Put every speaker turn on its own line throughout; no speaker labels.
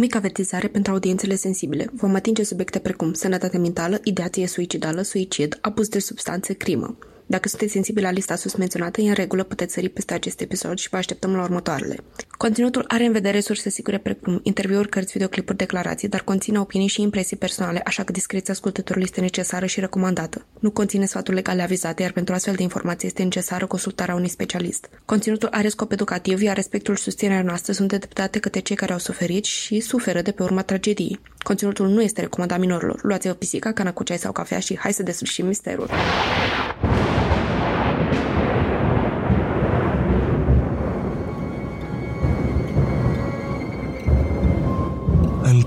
Mică avertizare pentru audiențele sensibile. Vom atinge subiecte precum sănătate mentală, ideație suicidală, suicid, abuz de substanțe, crimă. Dacă sunteți sensibili la lista sus menționată, e în regulă, puteți sări peste acest episod și vă așteptăm la următoarele. Conținutul are în vedere surse sigure precum interviuri, cărți, videoclipuri, declarații, dar conține opinii și impresii personale, așa că discreția ascultătorului este necesară și recomandată. Nu conține sfaturi legale avizate, iar pentru astfel de informații este necesară consultarea unui specialist. Conținutul are scop educativ, iar respectul și susținerea noastră sunt îndreptate către cei care au suferit și suferă de pe urma tragediei. Conținutul nu este recomandat minorilor. Luați-vă pisica, cana cu ceai sau cafea și hai să deslușim misterul.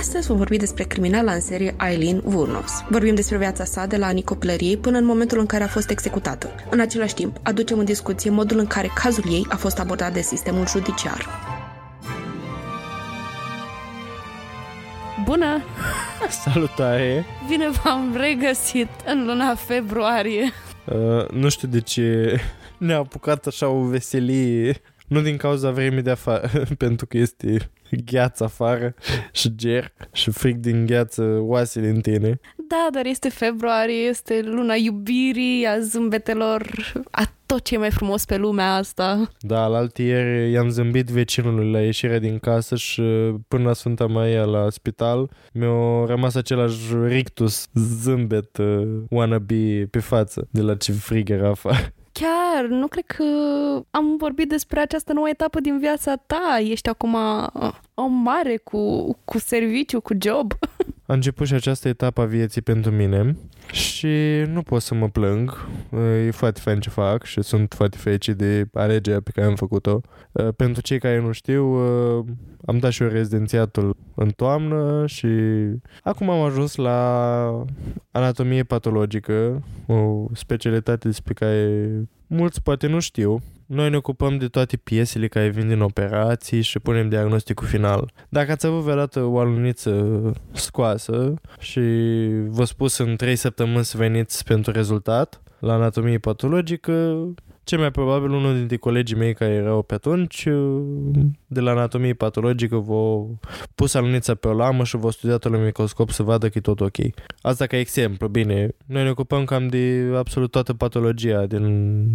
Astăzi vom vorbi despre criminala în serie Eileen Wurnos. Vorbim despre viața sa de la anii copilăriei până în momentul în care a fost executată. În același timp, aducem în discuție modul în care cazul ei a fost abordat de sistemul judiciar.
Bună!
Salutare!
Bine v-am regăsit în luna februarie.
Uh, nu știu de ce ne-a apucat așa o veselie, nu din cauza vremii de afară, pentru că este gheață afară și ger și frig din gheață oasele în tine.
Da, dar este februarie, este luna iubirii, a zâmbetelor, a tot ce e mai frumos pe lumea asta.
Da, la ieri i-am zâmbit vecinului la ieșirea din casă și uh, până la Sfânta Maria la spital mi-a rămas același rictus zâmbet uh, wannabe pe față de la ce frig era afară.
Chiar, nu cred că am vorbit despre această nouă etapă din viața ta. Ești acum uh, o mare cu, cu serviciu, cu job.
A început și această etapă a vieții pentru mine și nu pot să mă plâng. E foarte fain ce fac și sunt foarte fericit de alegerea pe care am făcut-o. Pentru cei care nu știu, am dat și eu rezidențiatul în toamnă și acum am ajuns la anatomie patologică, o specialitate despre care mulți poate nu știu. Noi ne ocupăm de toate piesele care vin din operații și punem diagnosticul final. Dacă ați avut vreodată o aluniță scoasă și vă spus în 3 săptămâni să veniți pentru rezultat la anatomie patologică, cel mai probabil unul dintre colegii mei care erau pe atunci de la anatomie patologică v-a pus alunița pe o lamă și v-a studiat la microscop să vadă că e tot ok. Asta ca exemplu, bine, noi ne ocupăm cam de absolut toată patologia din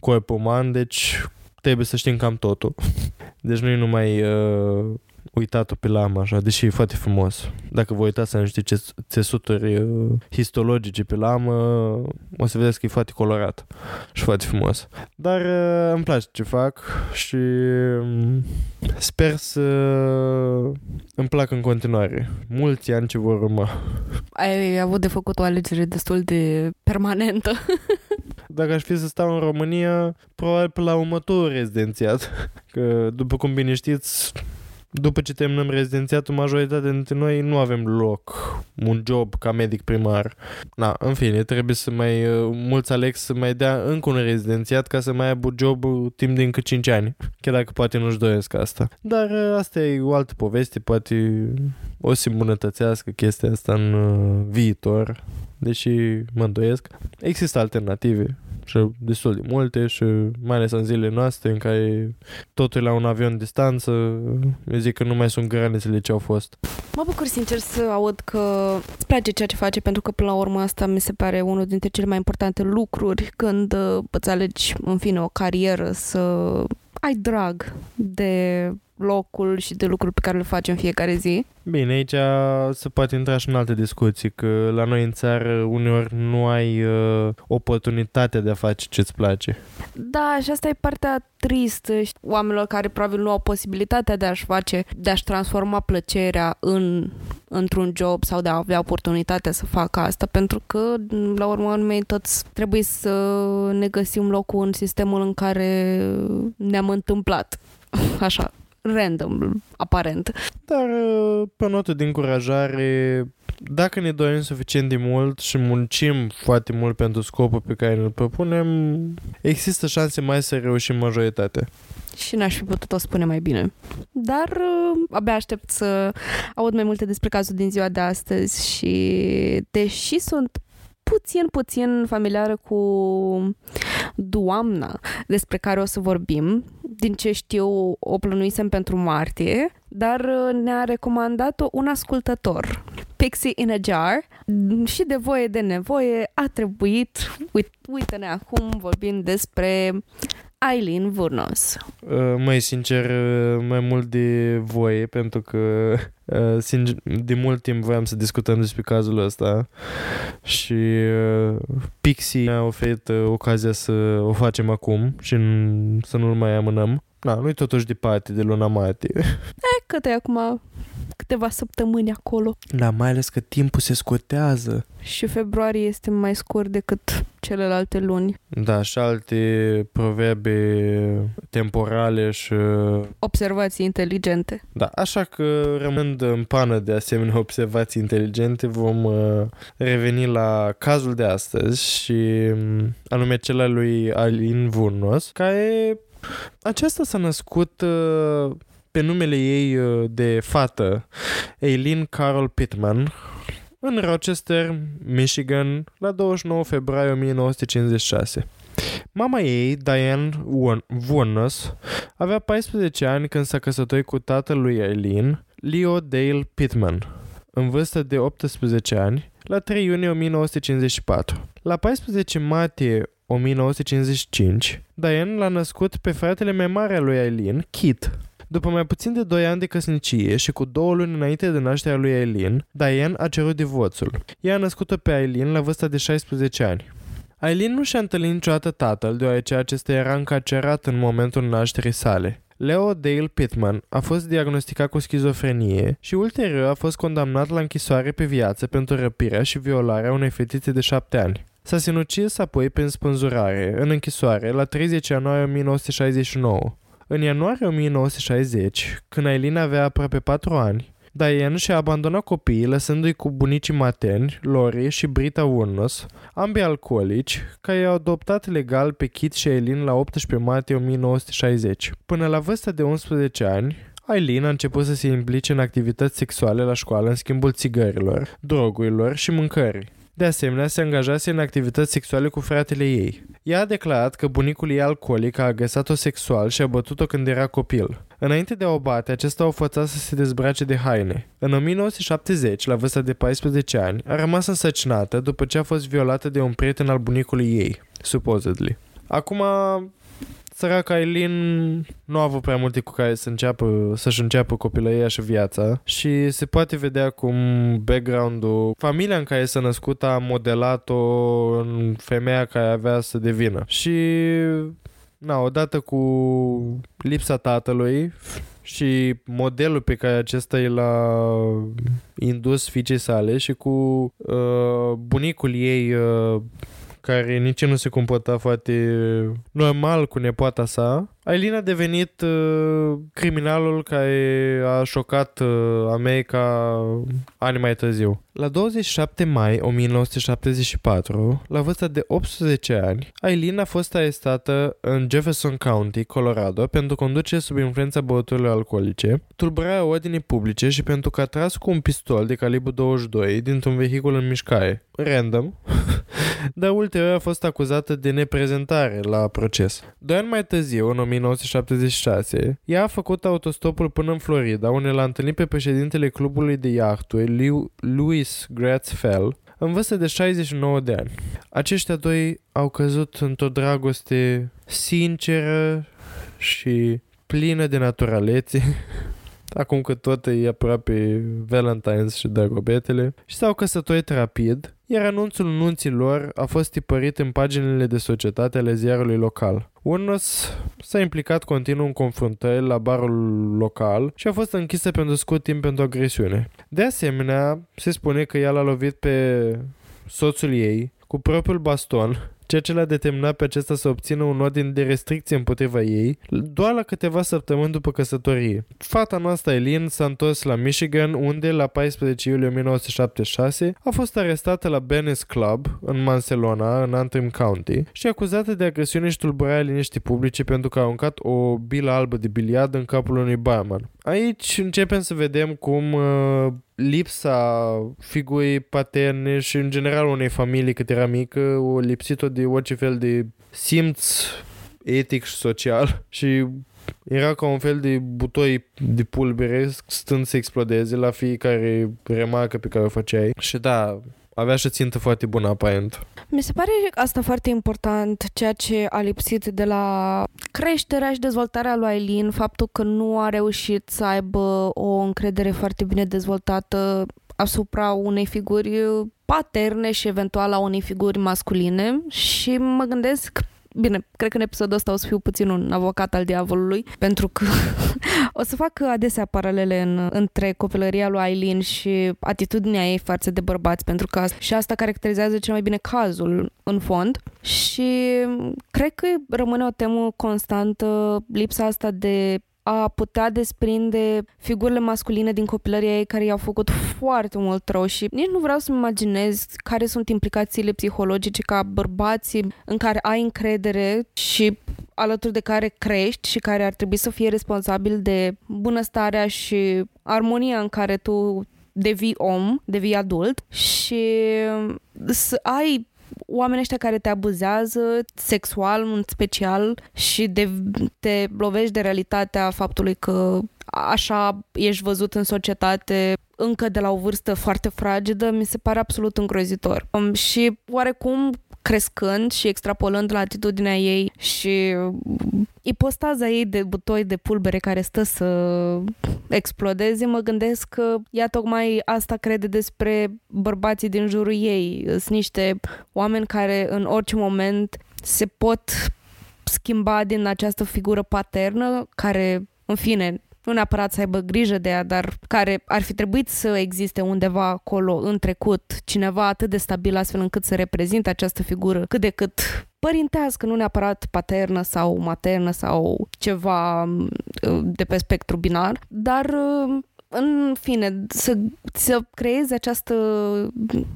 corpul uman, deci trebuie să știm cam totul. Deci nu e numai uh, uitat-o pe lamă așa, deși e foarte frumos. Dacă vă uitați la niște țesuturi uh, histologice pe lamă, o să vedeți că e foarte colorat și foarte frumos. Dar uh, îmi place ce fac și um, sper să îmi plac în continuare. Mulți ani ce vor urma.
Ai avut de făcut o alegere destul de permanentă.
Dacă aș fi să stau în România, probabil pe la următorul rezidențiat. Că, după cum bine știți, după ce terminăm rezidențiatul, majoritatea dintre noi nu avem loc, un job ca medic primar. Na, în fine, trebuie să mai, uh, mulți aleg să mai dea încă un rezidențiat ca să mai aibă job timp de încă 5 ani. Chiar dacă poate nu-și doresc asta. Dar uh, asta e o altă poveste, poate o să îmbunătățească chestia asta în uh, viitor, deși mă îndoiesc. Există alternative și destul de multe și mai ales în zilele noastre în care totul e la un avion distanță, eu zic că nu mai sunt granițele ce au fost.
Mă bucur sincer să aud că îți place ceea ce face pentru că până la urmă asta mi se pare unul dintre cele mai importante lucruri când uh, îți alegi în fine o carieră să ai drag de locul și de lucruri pe care le faci în fiecare zi.
Bine, aici se poate intra și în alte discuții, că la noi în țară uneori nu ai uh, oportunitatea de a face ce-ți place.
Da, și asta e partea tristă. Oamenilor care probabil nu au posibilitatea de a-și face, de a-și transforma plăcerea în, într-un job sau de a avea oportunitatea să facă asta, pentru că, la urmă urmei, toți trebuie să ne găsim locul în sistemul în care ne-am întâmplat. Așa, random, aparent.
Dar uh, pe notă de încurajare, dacă ne dorim suficient de mult și muncim foarte mult pentru scopul pe care îl propunem, există șanse mai să reușim majoritatea.
Și n-aș fi putut o spune mai bine. Dar uh, abia aștept să aud mai multe despre cazul din ziua de astăzi și deși sunt puțin, puțin familiară cu doamna despre care o să vorbim. Din ce știu, o plănuisem pentru martie, dar uh, ne-a recomandat-o un ascultător. Pixie in a Jar și de voie de nevoie a trebuit, uite, uite-ne acum vorbind despre Aileen Vurnos.
Uh, mai sincer, uh, mai mult de voie, pentru că uh, sincer, de mult timp voiam să discutăm despre cazul ăsta și Pixie a oferit ocazia să o facem acum și să nu-l mai amânăm. Na, nu-i totuși departe de luna martie.
E, cât e acum câteva săptămâni acolo.
Da, mai ales că timpul se scotează.
Și februarie este mai scurt decât celelalte luni.
Da, și alte proverbe temporale și...
Observații inteligente.
Da, așa că rămând în pană de asemenea observații inteligente, vom uh, reveni la cazul de astăzi și um, anume cel al lui Alin Vurnos, care aceasta s-a născut uh, pe numele ei uh, de fată, Eileen Carol Pittman, în Rochester, Michigan, la 29 februarie 1956. Mama ei, Diane Warnes, avea 14 ani când s-a căsătorit cu tatăl lui Eileen, Leo Dale Pittman, în vârstă de 18 ani, la 3 iunie 1954. La 14 martie 1955, Diane l-a născut pe fratele mai mare al lui Eileen, Kit, după mai puțin de 2 ani de căsnicie și cu două luni înainte de nașterea lui Aileen, Diane a cerut divorțul. Ea a născut-o pe Aileen la vârsta de 16 ani. Aileen nu și-a întâlnit niciodată tatăl, deoarece acesta era încarcerat în momentul nașterii sale. Leo Dale Pittman a fost diagnosticat cu schizofrenie și ulterior a fost condamnat la închisoare pe viață pentru răpirea și violarea unei fetițe de 7 ani. S-a sinucis apoi prin spânzurare, în închisoare, la 30 ianuarie 1969. În ianuarie 1960, când Aileen avea aproape 4 ani, Diane și-a abandonat copiii, lăsându-i cu bunicii materni, Lori și Brita Wurnos, ambii alcoolici, care i-au adoptat legal pe Kit și Aileen la 18 martie 1960. Până la vârsta de 11 ani, Aileen a început să se implice în activități sexuale la școală în schimbul țigărilor, drogurilor și mâncării. De asemenea, se angajase în activități sexuale cu fratele ei. Ea a declarat că bunicul ei alcoolic a agresat-o sexual și a bătut-o când era copil. Înainte de a o bate, acesta o făța să se dezbrace de haine. În 1970, la vârsta de 14 ani, a rămas însăcinată după ce a fost violată de un prieten al bunicului ei, supposedly. Acum, săraca Eileen nu a avut prea multe cu care să înceapă, să-și înceapă copilăria și viața și se poate vedea cum background-ul, familia în care s-a născut a modelat-o în femeia care avea să devină. Și na, odată cu lipsa tatălui și modelul pe care acesta i l-a indus fiicei sale și cu uh, bunicul ei uh, care nici nu se comporta foarte normal cu nepoata sa, Aileen a devenit uh, criminalul care a șocat uh, America ani mai târziu. La 27 mai 1974, la vârsta de 18 ani, Aileen a fost arestată în Jefferson County, Colorado, pentru conducere sub influența băuturilor alcoolice, tulburarea ordinii publice și pentru că a tras cu un pistol de calibru 22 dintr-un vehicul în mișcare. Random. Dar ulterior a fost acuzată de neprezentare la proces. Doi ani mai târziu, în 1976, ea a făcut autostopul până în Florida, unde l-a întâlnit pe președintele clubului de iahturi, Louis Gratz Fell, în vârstă de 69 de ani. Aceștia doi au căzut într-o dragoste sinceră și plină de naturalețe. Acum că tot e aproape Valentine's și Dragobetele și s-au căsătorit rapid, iar anunțul nunții lor a fost tipărit în paginile de societate ale ziarului local. Urnos s-a implicat continuu în confruntări la barul local și a fost închisă pentru scurt timp pentru agresiune. De asemenea, se spune că ea l-a lovit pe soțul ei cu propriul baston ceea ce l-a determinat pe acesta să obțină un ordin de restricție împotriva ei, doar la câteva săptămâni după căsătorie. Fata noastră, Eileen, s-a întors la Michigan, unde, la 14 iulie 1976, a fost arestată la Bennis Club, în Mancelona, în Antrim County, și acuzată de agresiune și tulburare a liniștii publice pentru că a aruncat o bilă albă de biliard în capul unui barman. Aici începem să vedem cum uh, lipsa figurii paterne și în general unei familii cât era mică o lipsit-o de orice fel de simț etic și social și era ca un fel de butoi de pulbere stând să explodeze la fiecare remarcă pe care o făceai. Și da, avea și țintă foarte bună aparent.
Mi se pare asta foarte important, ceea ce a lipsit de la creșterea și dezvoltarea lui Aileen, faptul că nu a reușit să aibă o încredere foarte bine dezvoltată asupra unei figuri paterne și eventual a unei figuri masculine și mă gândesc Bine, cred că în episodul ăsta o să fiu puțin un avocat al diavolului, pentru că o să fac adesea paralele în, între copilăria lui Aileen și atitudinea ei față de bărbați, pentru că și asta caracterizează cel mai bine cazul în fond. Și cred că rămâne o temă constantă lipsa asta de a putea desprinde figurile masculine din copilăria ei care i-au făcut foarte mult rău și nici nu vreau să-mi imaginez care sunt implicațiile psihologice ca bărbații în care ai încredere și alături de care crești și care ar trebui să fie responsabil de bunăstarea și armonia în care tu devii om, devii adult și să ai oamenii ăștia care te abuzează sexual în special și de, te lovești de realitatea faptului că așa ești văzut în societate încă de la o vârstă foarte fragedă, mi se pare absolut îngrozitor. Um, și oarecum crescând și extrapolând la atitudinea ei și ipostaza ei de butoi de pulbere care stă să explodeze, mă gândesc că ea tocmai asta crede despre bărbații din jurul ei. Sunt niște oameni care în orice moment se pot schimba din această figură paternă care, în fine, nu neapărat să aibă grijă de ea, dar care ar fi trebuit să existe undeva acolo în trecut cineva atât de stabil astfel încât să reprezinte această figură cât de cât părintească, nu neapărat paternă sau maternă sau ceva uh, de pe spectru binar, dar uh, în fine, să, să creezi această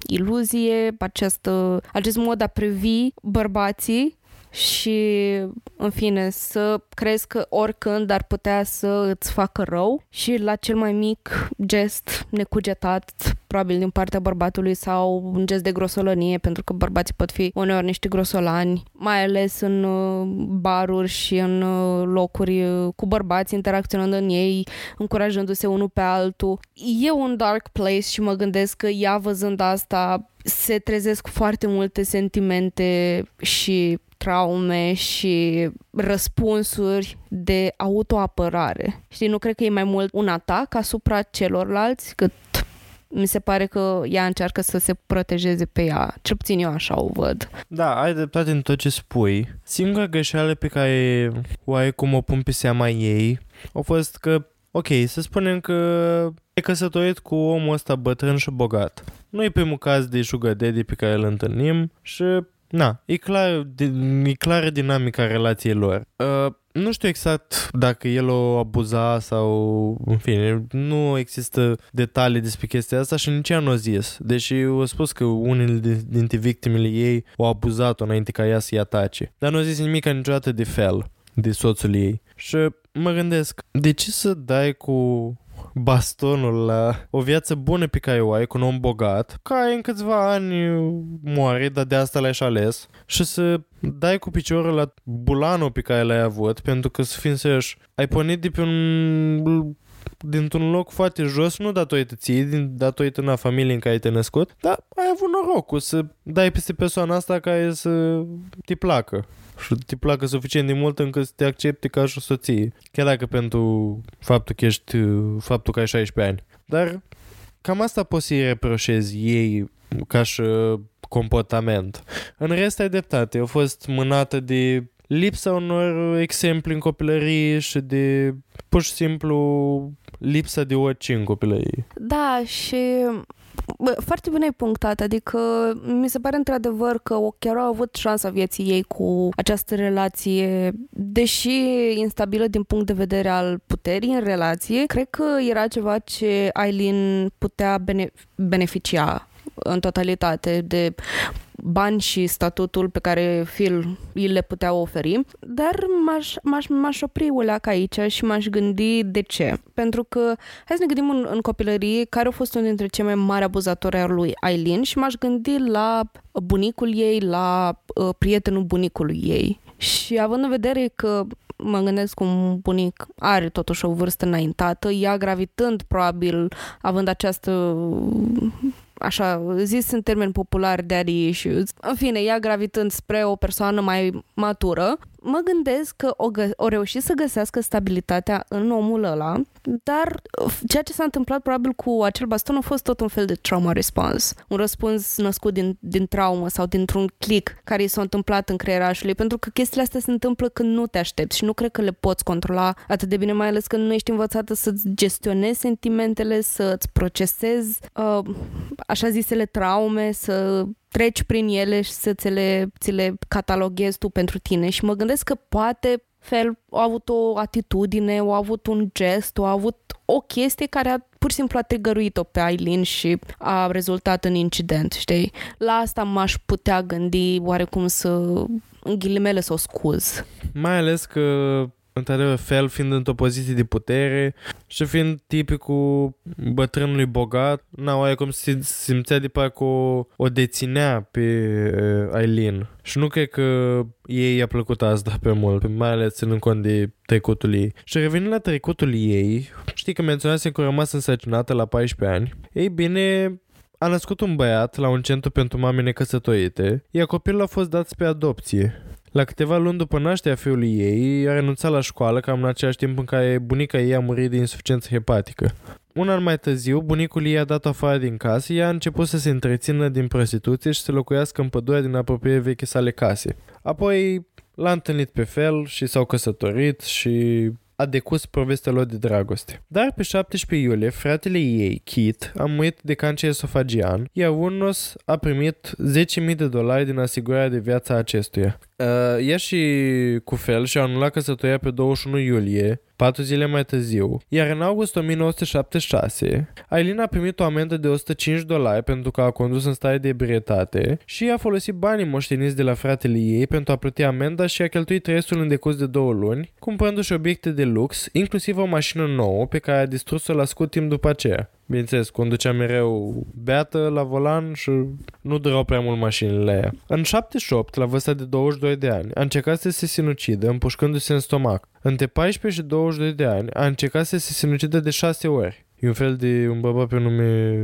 iluzie, această, acest mod a privi bărbații și, în fine, să crezi că oricând ar putea să îți facă rău și la cel mai mic gest necugetat, probabil din partea bărbatului sau un gest de grosolănie, pentru că bărbații pot fi uneori niște grosolani, mai ales în uh, baruri și în uh, locuri uh, cu bărbați, interacționând în ei, încurajându-se unul pe altul. E un dark place și mă gândesc că ea văzând asta se trezesc foarte multe sentimente și traume și răspunsuri de autoapărare. Știi, nu cred că e mai mult un atac asupra celorlalți cât mi se pare că ea încearcă să se protejeze pe ea. Cel puțin eu așa o văd.
Da, ai dreptate în tot ce spui. Singura greșeală pe care oarecum o pun pe seama ei a fost că, ok, să spunem că e căsătorit cu omul ăsta bătrân și bogat. Nu e primul caz de sugar daddy pe care îl întâlnim și Na, e, clar, e clară dinamica relației lor. Uh, nu știu exact dacă el o abuza sau, în fine, nu există detalii despre chestia asta și nici ea nu a zis. Deși au spus că unele dintre victimele ei au abuzat-o înainte ca ea să-i atace. Dar nu a zis nimic niciodată de fel de soțul ei. Și mă gândesc, de ce să dai cu bastonul la o viață bună pe care o ai cu un om bogat, care în câțiva ani moare, dar de asta l-ai și ales, și să dai cu piciorul la bulanul pe care l-ai avut, pentru că să fim serios, ai pornit de pe un dintr-un loc foarte jos, nu datorită ție, din, datorită în familie în care te-ai născut, dar ai avut norocul să dai peste persoana asta care să te placă și te placă suficient de mult încât să te accepte ca și o soție. Chiar dacă pentru faptul că ești, faptul că ai 16 ani. Dar cam asta poți să-i reproșezi ei ca și comportament. În rest ai dreptate, au fost mânată de lipsa unor exemple în copilărie și de pur și simplu lipsa de orice în copilărie.
Da, și Bă, foarte bine ai punctat, adică mi se pare într-adevăr că o chiar a avut șansa vieții ei cu această relație, deși instabilă din punct de vedere al puterii în relație, cred că era ceva ce Aileen putea bene- beneficia în totalitate de bani și statutul pe care Phil îi le putea oferi, dar m-aș, m-aș, m-aș opri uleac aici și m-aș gândi de ce. Pentru că hai să ne gândim în, în copilărie care a fost unul dintre cei mai mari abuzatori al lui Aileen și m-aș gândi la bunicul ei, la uh, prietenul bunicului ei. Și având în vedere că mă gândesc că un bunic are totuși o vârstă înaintată, ea gravitând probabil, având această așa zis în termeni populari daddy issues. În fine, ea gravitând spre o persoană mai matură, mă gândesc că o, gă- o reușit să găsească stabilitatea în omul ăla, dar ceea ce s-a întâmplat probabil cu acel baston a fost tot un fel de trauma response. Un răspuns născut din, din traumă sau dintr-un click care i s-a întâmplat în creierașului, pentru că chestiile astea se întâmplă când nu te aștepți și nu cred că le poți controla atât de bine, mai ales când nu ești învățată să-ți gestionezi sentimentele, să-ți procesezi uh, așa zisele traume, să treci prin ele și să ți le, ți le cataloghezi tu pentru tine și mă gândesc că poate fel au avut o atitudine, au avut un gest, au avut o chestie care a pur și simplu a trigăruit-o pe Aileen și a rezultat în incident, știi? La asta m-aș putea gândi oarecum să, în ghilimele, să o scuz.
Mai ales că într-adevăr, fel fiind într-o poziție de putere și fiind tipicul bătrânului bogat, na, cum se simțea de parcă o, o deținea pe uh, Aileen. Și nu cred că ei i-a plăcut asta pe mult, mai ales ținând cont de trecutul ei. Și revenind la trecutul ei, știi că menționase că a rămas însăcinată la 14 ani. Ei bine, a născut un băiat la un centru pentru mame necăsătorite, iar copilul a fost dat pe adopție. La câteva luni după nașterea fiului ei, a renunțat la școală cam în același timp în care bunica ei a murit de insuficiență hepatică. Un an mai târziu, bunicul ei a dat afară din casă, ea a început să se întrețină din prostituție și să locuiască în pădurea din apropiere veche sale case. Apoi l-a întâlnit pe fel și s-au căsătorit și a decus povestea lor de dragoste. Dar pe 17 iulie, fratele ei, Kit, a murit de cancer esofagian, iar Urnos a primit 10.000 de dolari din asigurarea de viață a acestuia. Uh, ea și cu fel și-a anulat căsătoria pe 21 iulie, patru zile mai târziu, iar în august 1976, Aileen a primit o amendă de 105 dolari pentru că a condus în stare de ebrietate și a folosit banii moșteniți de la fratele ei pentru a plăti amenda și a cheltuit restul în decurs de două luni, cumpărându-și obiecte de lux, inclusiv o mașină nouă pe care a distrus-o la scurt timp după aceea. Bineînțeles, conducea mereu beată la volan și nu durau prea mult mașinile aia. În 78, la vârsta de 22 de ani, a încercat să se sinucidă împușcându-se în stomac. Între 14 și 22 de ani a încercat să se sinucidă de 6 ori. E un fel de un bărbat pe nume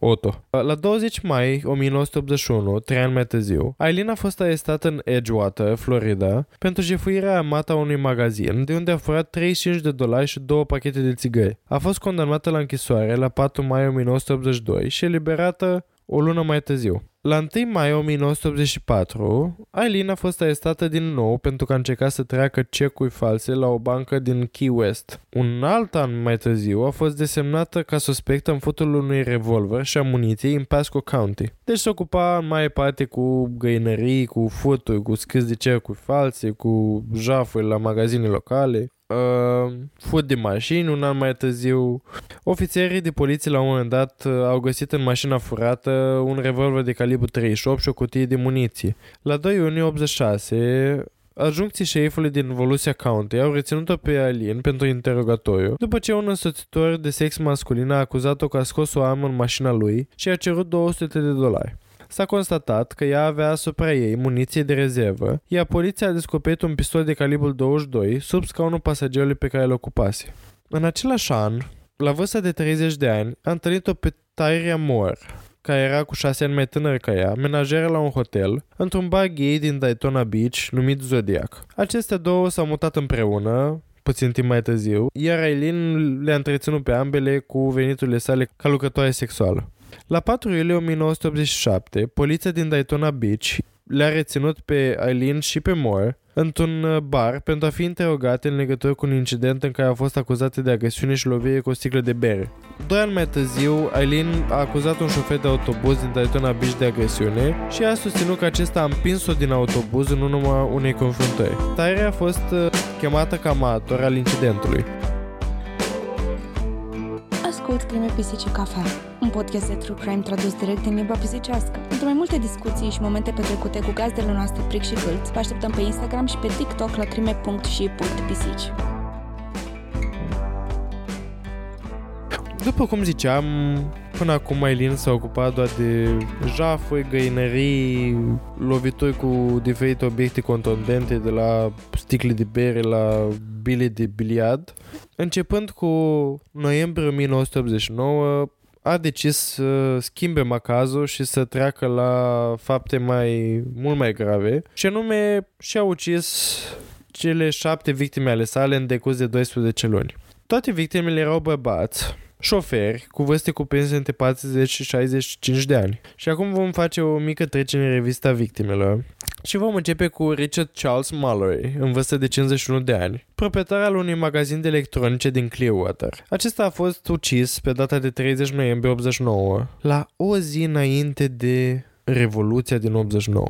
Otto. La 20 mai 1981, trei ani mai târziu, Aileen a fost arestată în Edgewater, Florida, pentru jefuirea armată a unui magazin, de unde a furat 35 de dolari și două pachete de țigări. A fost condamnată la închisoare la 4 mai 1982 și eliberată o lună mai târziu. La 1 mai 1984, Aileen a fost arestată din nou pentru că a încercat să treacă cecuri false la o bancă din Key West. Un alt an mai târziu a fost desemnată ca suspectă în futul unui revolver și a muniției în Pasco County. Deci se ocupa în mai parte cu găinării, cu futuri, cu scris de cercuri false, cu jafuri la magazine locale uh, fut de mașini, un an mai târziu. Ofițerii de poliție la un moment dat uh, au găsit în mașina furată un revolver de calibru 38 și o cutie de muniție. La 2 iunie 86, Adjuncții șerifului din Volusia County au reținut-o pe Alien pentru interogatoriu, după ce un însoțitor de sex masculin a acuzat-o că a scos o armă în mașina lui și a cerut 200 de dolari s-a constatat că ea avea asupra ei muniție de rezervă, iar poliția a descoperit un pistol de calibru 22 sub scaunul pasagerului pe care îl ocupase. În același an, la vârsta de 30 de ani, a întâlnit-o pe Tyria Moore, care era cu 6 ani mai tânăr ca ea, menajeră la un hotel, într-un bar gay din Daytona Beach numit Zodiac. Acestea două s-au mutat împreună, puțin timp mai târziu, iar Aileen le-a întreținut pe ambele cu veniturile sale ca lucrătoare sexuală. La 4 iulie 1987, poliția din Daytona Beach le-a reținut pe Eileen și pe Moore într-un uh, bar pentru a fi interogate în legătură cu un incident în care au fost acuzate de agresiune și lovire cu o sticlă de bere. Doi ani mai târziu, Eileen a acuzat un șofer de autobuz din Daytona Beach de agresiune și a susținut că acesta a împins-o din autobuz în urma unei confruntări. Tyre a fost uh, chemată ca martor al incidentului.
Ascult Crime Pisice Cafea, un podcast de true crime tradus direct din limba pisicească. Pentru mai multe discuții și momente petrecute cu gazdele noastre Pric și Gâlț, vă așteptăm pe Instagram și pe TikTok la crime.și.pisici.
După cum ziceam, până acum Eileen s-a ocupat doar de jafuri, găinării, lovituri cu diferite obiecte contundente, de la sticle de bere la bile de biliard. Începând cu noiembrie 1989, a decis să schimbe macazul și să treacă la fapte mai mult mai grave și anume și-a ucis cele șapte victime ale sale în decurs de 12 luni. Toate victimele erau bărbați, șoferi cu vârste cuprinse între 40 și 65 de ani. Și acum vom face o mică trecere în revista victimelor. Și vom începe cu Richard Charles Mallory, în vârstă de 51 de ani, proprietar al unui magazin de electronice din Clearwater. Acesta a fost ucis pe data de 30 noiembrie 89, la o zi înainte de Revoluția din 89.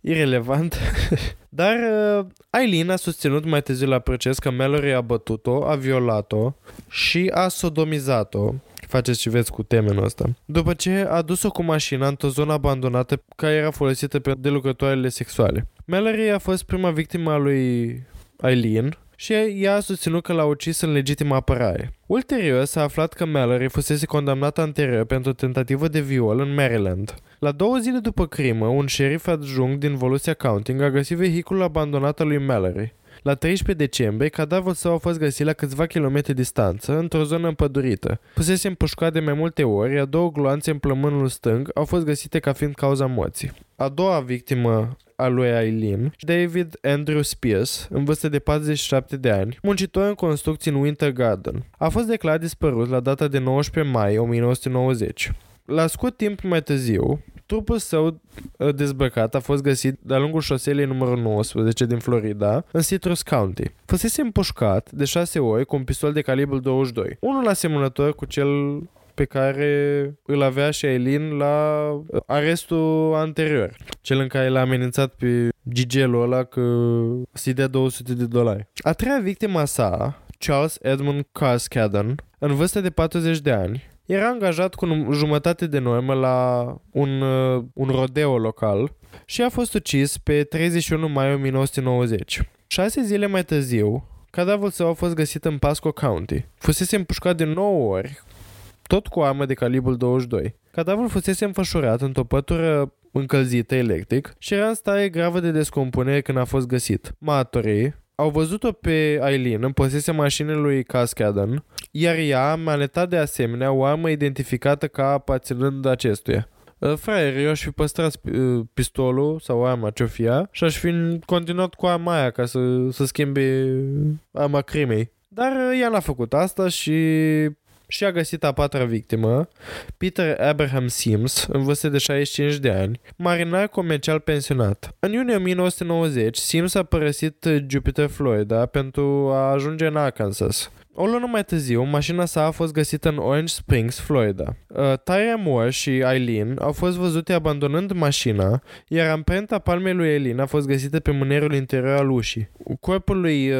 Irelevant. Dar uh, Eileen a susținut mai târziu la proces că Mallory a bătut-o, a violat-o și a sodomizat-o faceți și veți cu temenul ăsta. După ce a dus-o cu mașina într-o zonă abandonată care era folosită de lucrătoarele sexuale. Mallory a fost prima victimă a lui Eileen și ea a susținut că l-a ucis în legitimă apărare. Ulterior s-a aflat că Mallory fusese condamnată anterior pentru o tentativă de viol în Maryland. La două zile după crimă, un șerif adjunct din Volusia County a găsit vehiculul abandonat al lui Mallory. La 13 decembrie, cadavrul său a fost găsit la câțiva kilometri distanță, într-o zonă împădurită. Fusese împușcat de mai multe ori, iar două gloanțe în plămânul stâng au fost găsite ca fiind cauza morții. A doua victimă a lui Eileen, David Andrew Spears, în vârstă de 47 de ani, muncitor în construcții în Winter Garden. A fost declarat dispărut la data de 19 mai 1990. La scurt timp mai târziu, trupul său uh, dezbrăcat a fost găsit de-a lungul șoselei numărul 19 din Florida, în Citrus County. Fusese împușcat de șase ori cu un pistol de calibru 22, unul asemănător cu cel pe care îl avea și Eileen la uh, arestul anterior. Cel în care l-a amenințat pe Gigelul ăla că să dea 200 de dolari. A treia victima sa, Charles Edmund Carscadden, în vârstă de 40 de ani, era angajat cu jumătate de normă la un, uh, un rodeo local și a fost ucis pe 31 mai 1990. Șase zile mai târziu, cadavrul său a fost găsit în Pasco County. Fusese împușcat de 9 ori, tot cu armă de calibru 22. Cadavrul fusese înfășurat într-o pătură încălzită electric și era în stare gravă de descompunere când a fost găsit. Matorii au văzut-o pe Eileen în posesia mașinii lui Cascaden, iar ea a manetat de asemenea o armă identificată ca aparținând acestuia. Uh, fraier, eu aș fi păstrat uh, pistolul sau arma ce-o fie și aș fi continuat cu arma aia ca să, să schimbe arma crimei. Dar uh, ea n-a făcut asta și și a găsit a patra victimă, Peter Abraham Sims, în vârstă de 65 de ani, marinar comercial pensionat. În iunie 1990, Sims a părăsit Jupiter, Florida, pentru a ajunge în Arkansas. O lună mai târziu, mașina sa a fost găsită în Orange Springs, Florida. Uh, Tyra Moore și Eileen au fost văzute abandonând mașina, iar amprenta palmei lui Eileen a fost găsită pe mânerul interior al ușii. Corpul lui uh,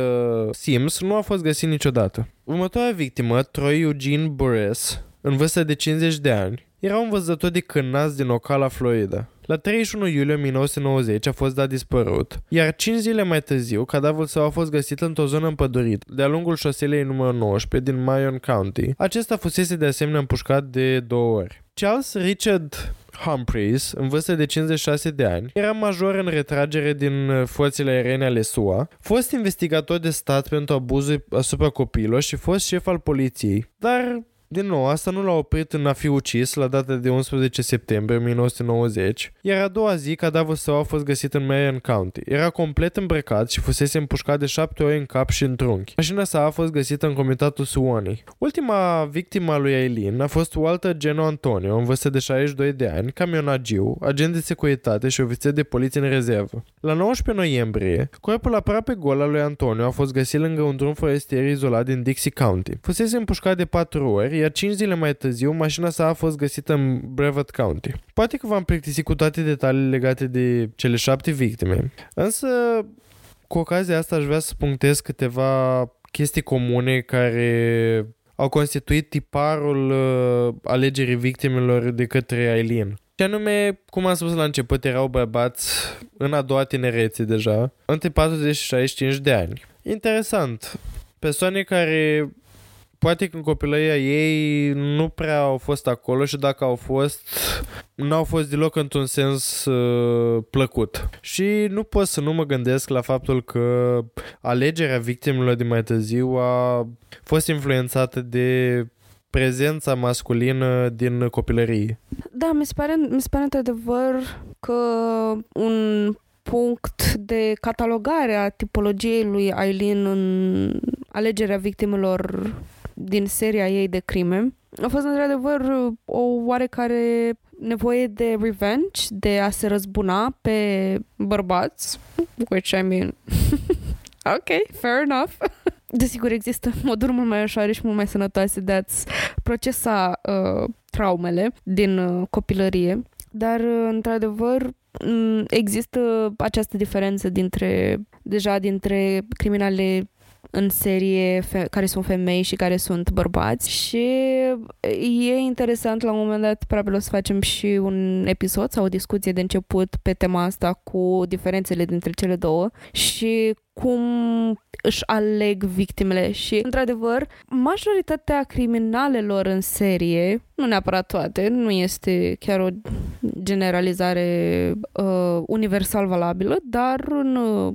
Sims nu a fost găsit niciodată. Următoarea victimă, Troy Eugene Buress, în vârstă de 50 de ani, era un văzător de cârnați din Ocala, Florida. La 31 iulie 1990 a fost dat dispărut, iar 5 zile mai târziu, cadavrul său a fost găsit într-o zonă împădurită, de-a lungul șoselei numărul 19 din Marion County. Acesta fusese de asemenea împușcat de două ori. Charles Richard Humphreys, în vârstă de 56 de ani, era major în retragere din forțele aeriene ale SUA, fost investigator de stat pentru abuzuri asupra copiilor și fost șef al poliției. Dar Din nou, asta nu l-a oprit în a fi ucis la data de 11 septembrie 1990, iar a doua zi cadavul său a fost găsit în Marion County. Era complet îmbrăcat și fusese împușcat de șapte ori în cap și în trunchi. Mașina sa a fost găsită în comitatul Suoni. Ultima victimă a lui Aileen a fost Walter Geno Antonio, în vârstă de 62 de ani, camionagiu, agent de securitate și ofițer de poliție în rezervă. La 19 noiembrie, corpul aproape gol al lui Antonio a fost găsit lângă un drum forestier izolat din Dixie County. Fusese împușcat de patru ori, iar cinci zile mai târziu, mașina sa a fost găsită în Brevet County. Poate că v-am plictisit cu toate detaliile legate de cele șapte victime, însă cu ocazia asta aș vrea să punctez câteva chestii comune care au constituit tiparul uh, alegerii victimelor de către Aileen. Și anume, cum am spus la început, erau bărbați în a doua tinerețe deja, între 40 și 65 de ani. Interesant. Persoane care poate că în copilăria ei nu prea au fost acolo și dacă au fost, nu au fost deloc într-un sens uh, plăcut. Și nu pot să nu mă gândesc la faptul că alegerea victimelor de mai târziu a fost influențată de prezența masculină din copilărie.
Da, mi se pare, mi se pare într-adevăr că un punct de catalogare a tipologiei lui Aileen în alegerea victimelor din seria ei de crime a fost într-adevăr o oarecare nevoie de revenge, de a se răzbuna pe bărbați, which I mean, ok, fair enough. Desigur, există moduri mult mai ușoare și mult mai sănătoase de a-ți procesa uh, traumele din uh, copilărie, dar, uh, într-adevăr, mm, există această diferență dintre, deja dintre criminale în serie fe- care sunt femei și care sunt bărbați și e interesant la un moment dat probabil o să facem și un episod sau o discuție de început pe tema asta cu diferențele dintre cele două și cum își aleg victimele și, într-adevăr, majoritatea criminalelor în serie, nu neapărat toate, nu este chiar o generalizare uh, universal valabilă, dar în, uh,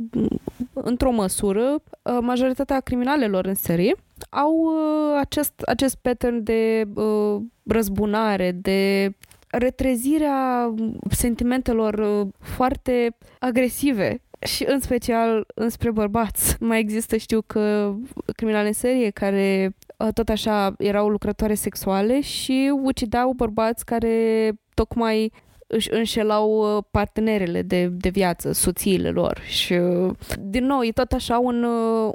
într-o măsură, uh, majoritatea criminalelor în serie au uh, acest, acest pattern de uh, răzbunare, de retrezirea sentimentelor uh, foarte agresive și în special înspre bărbați. Mai există, știu că criminale în serie care uh, tot așa erau lucrătoare sexuale și ucideau bărbați care tocmai își înșelau uh, partenerele de, de viață, soțiile lor. Și, uh, din nou, e tot așa un,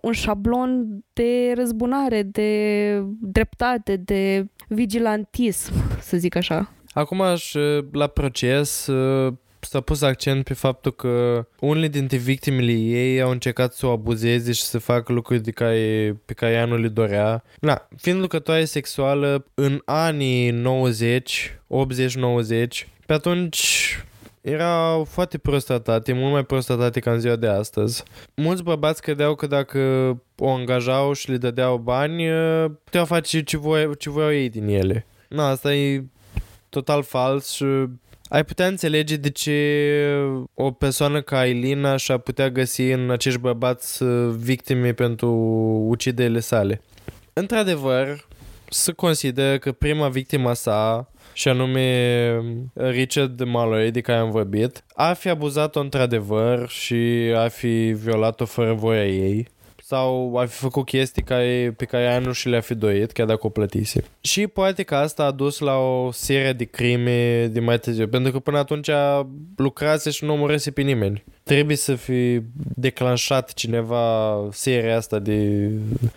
un șablon de răzbunare, de dreptate, de vigilantism, să zic așa.
Acum, aș, la proces, s-a pus accent pe faptul că unele dintre victimele ei au încercat să o abuzeze și să facă lucruri de care, pe care ea nu le dorea. Na, fiind lucrătoare sexuală în anii 90, 80-90, pe atunci erau foarte prost tratate, mult mai prost tratate ca în ziua de astăzi. Mulți bărbați credeau că dacă o angajau și le dădeau bani, puteau face ce, voie, ce voiau ei din ele. Na, asta e total fals și ai putea înțelege de ce o persoană ca Elina și-a putea găsi în acești bărbați uh, victime pentru uciderile sale. Într-adevăr, să consider că prima victima sa, și anume Richard Malloy, de care am vorbit, ar fi abuzat-o într-adevăr și ar fi violat-o fără voia ei sau ar fi făcut chestii care, pe care ea nu și le-a fi doit, chiar dacă o plătise. Și poate că asta a dus la o serie de crime de mai târziu, pentru că până atunci lucrase și nu omorese pe nimeni. Trebuie să fi declanșat cineva seria asta de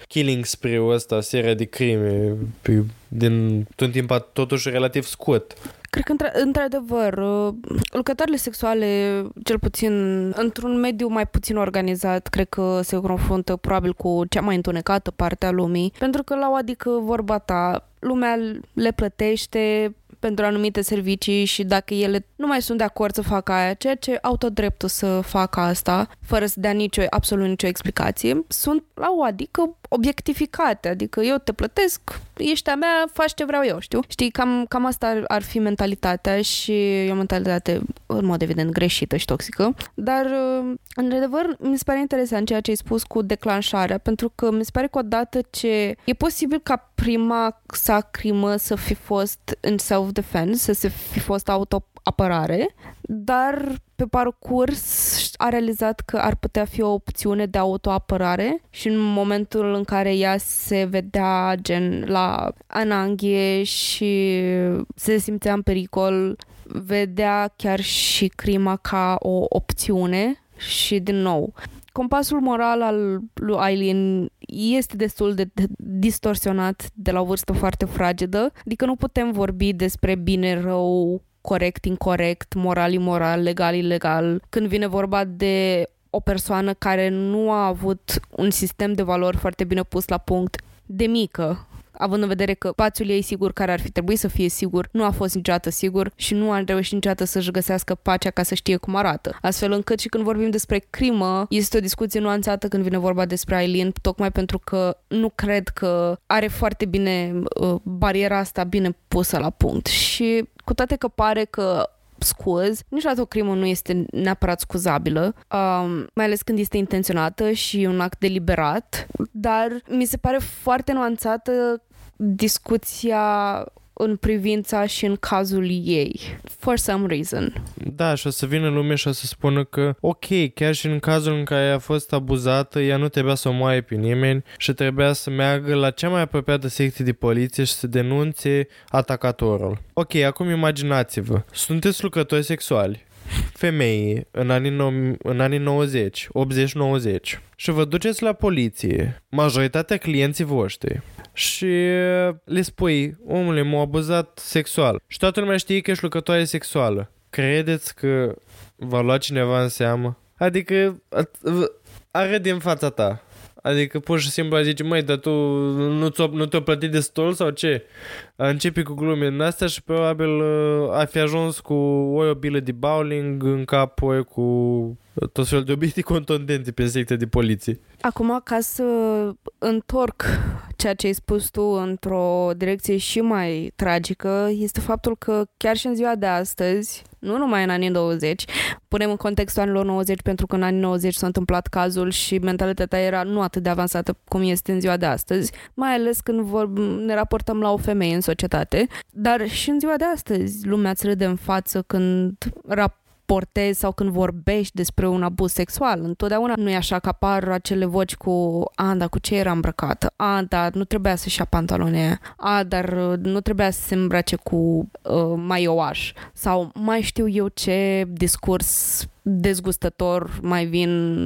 killing spree-ul ăsta, seria de crime pe, din un timp totuși relativ scurt.
Cred că, într-adevăr, uh, lucrătoarele sexuale, cel puțin într-un mediu mai puțin organizat, cred că se confruntă probabil cu cea mai întunecată parte a lumii, pentru că la o adică vorba ta, lumea le plătește, pentru anumite servicii și dacă ele nu mai sunt de acord să facă aia, ceea ce au tot dreptul să facă asta, fără să dea nicio, absolut nicio explicație, sunt la o adică obiectificate, adică eu te plătesc, ești a mea, faci ce vreau eu, știu? Știi, cam, cam asta ar, ar fi mentalitatea și e o mentalitate în mod evident greșită și toxică, dar în adevăr mi se pare interesant ceea ce ai spus cu declanșarea, pentru că mi se pare că odată ce e posibil ca prima sa crimă să fi fost în self-defense, să fi fost autoapărare, dar pe parcurs a realizat că ar putea fi o opțiune de autoapărare și în momentul în care ea se vedea gen la ananghie și se simțea în pericol, vedea chiar și crima ca o opțiune și din nou. Compasul moral al lui Aileen este destul de distorsionat de la o vârstă foarte fragedă, adică nu putem vorbi despre bine, rău, corect, incorrect, moral, imoral, legal, ilegal, când vine vorba de o persoană care nu a avut un sistem de valori foarte bine pus la punct de mică, având în vedere că spațiul ei sigur care ar fi trebuit să fie sigur nu a fost niciodată sigur și nu a reușit niciodată să-și găsească pacea ca să știe cum arată. Astfel încât și când vorbim despre crimă, este o discuție nuanțată când vine vorba despre Aileen, tocmai pentru că nu cred că are foarte bine uh, bariera asta bine pusă la punct. Și cu toate că pare că scuz. Niciodată o crimă nu este neapărat scuzabilă, um, mai ales când este intenționată și un act deliberat, dar mi se pare foarte nuanțată discuția în privința și în cazul ei. For some reason.
Da, și o să vină lume și o să spună că ok, chiar și în cazul în care a fost abuzată, ea nu trebuia să o moaie pe nimeni și trebuia să meargă la cea mai apropiată secție de poliție și să denunțe atacatorul. Ok, acum imaginați-vă, sunteți lucrători sexuali, femei în anii, no- în anii 90, 80-90 și vă duceți la poliție, majoritatea clienții voștri și le spui, omule, m-au abuzat sexual și toată lumea știe că ești lucrătoare sexuală. Credeți că va lua cineva în seamă? Adică are din fața ta. Adică pur și simplu zice, măi, dar tu nu, ți-o, nu te-o plătit destul sau ce? Începe cu glume în astea și probabil uh, a fi ajuns cu o bilă de bowling în cap, o cu tot felul de obiecte contundente pe secția de poliție.
Acum, ca să întorc ceea ce ai spus tu într-o direcție și mai tragică, este faptul că chiar și în ziua de astăzi, nu numai în anii 90, punem în contextul anilor 90 pentru că în anii 90 s-a întâmplat cazul și mentalitatea era nu atât de avansată cum este în ziua de astăzi, mai ales când vor, ne raportăm la o femeie în societate, dar și în ziua de astăzi lumea îți râde în față când rap portezi sau când vorbești despre un abuz sexual. Întotdeauna nu e așa că apar acele voci cu a, dar cu ce era îmbrăcată? A, dar nu trebuia să-și ia pantalone A, dar uh, nu trebuia să se îmbrace cu uh, maioaș. Sau mai știu eu ce discurs dezgustător mai vin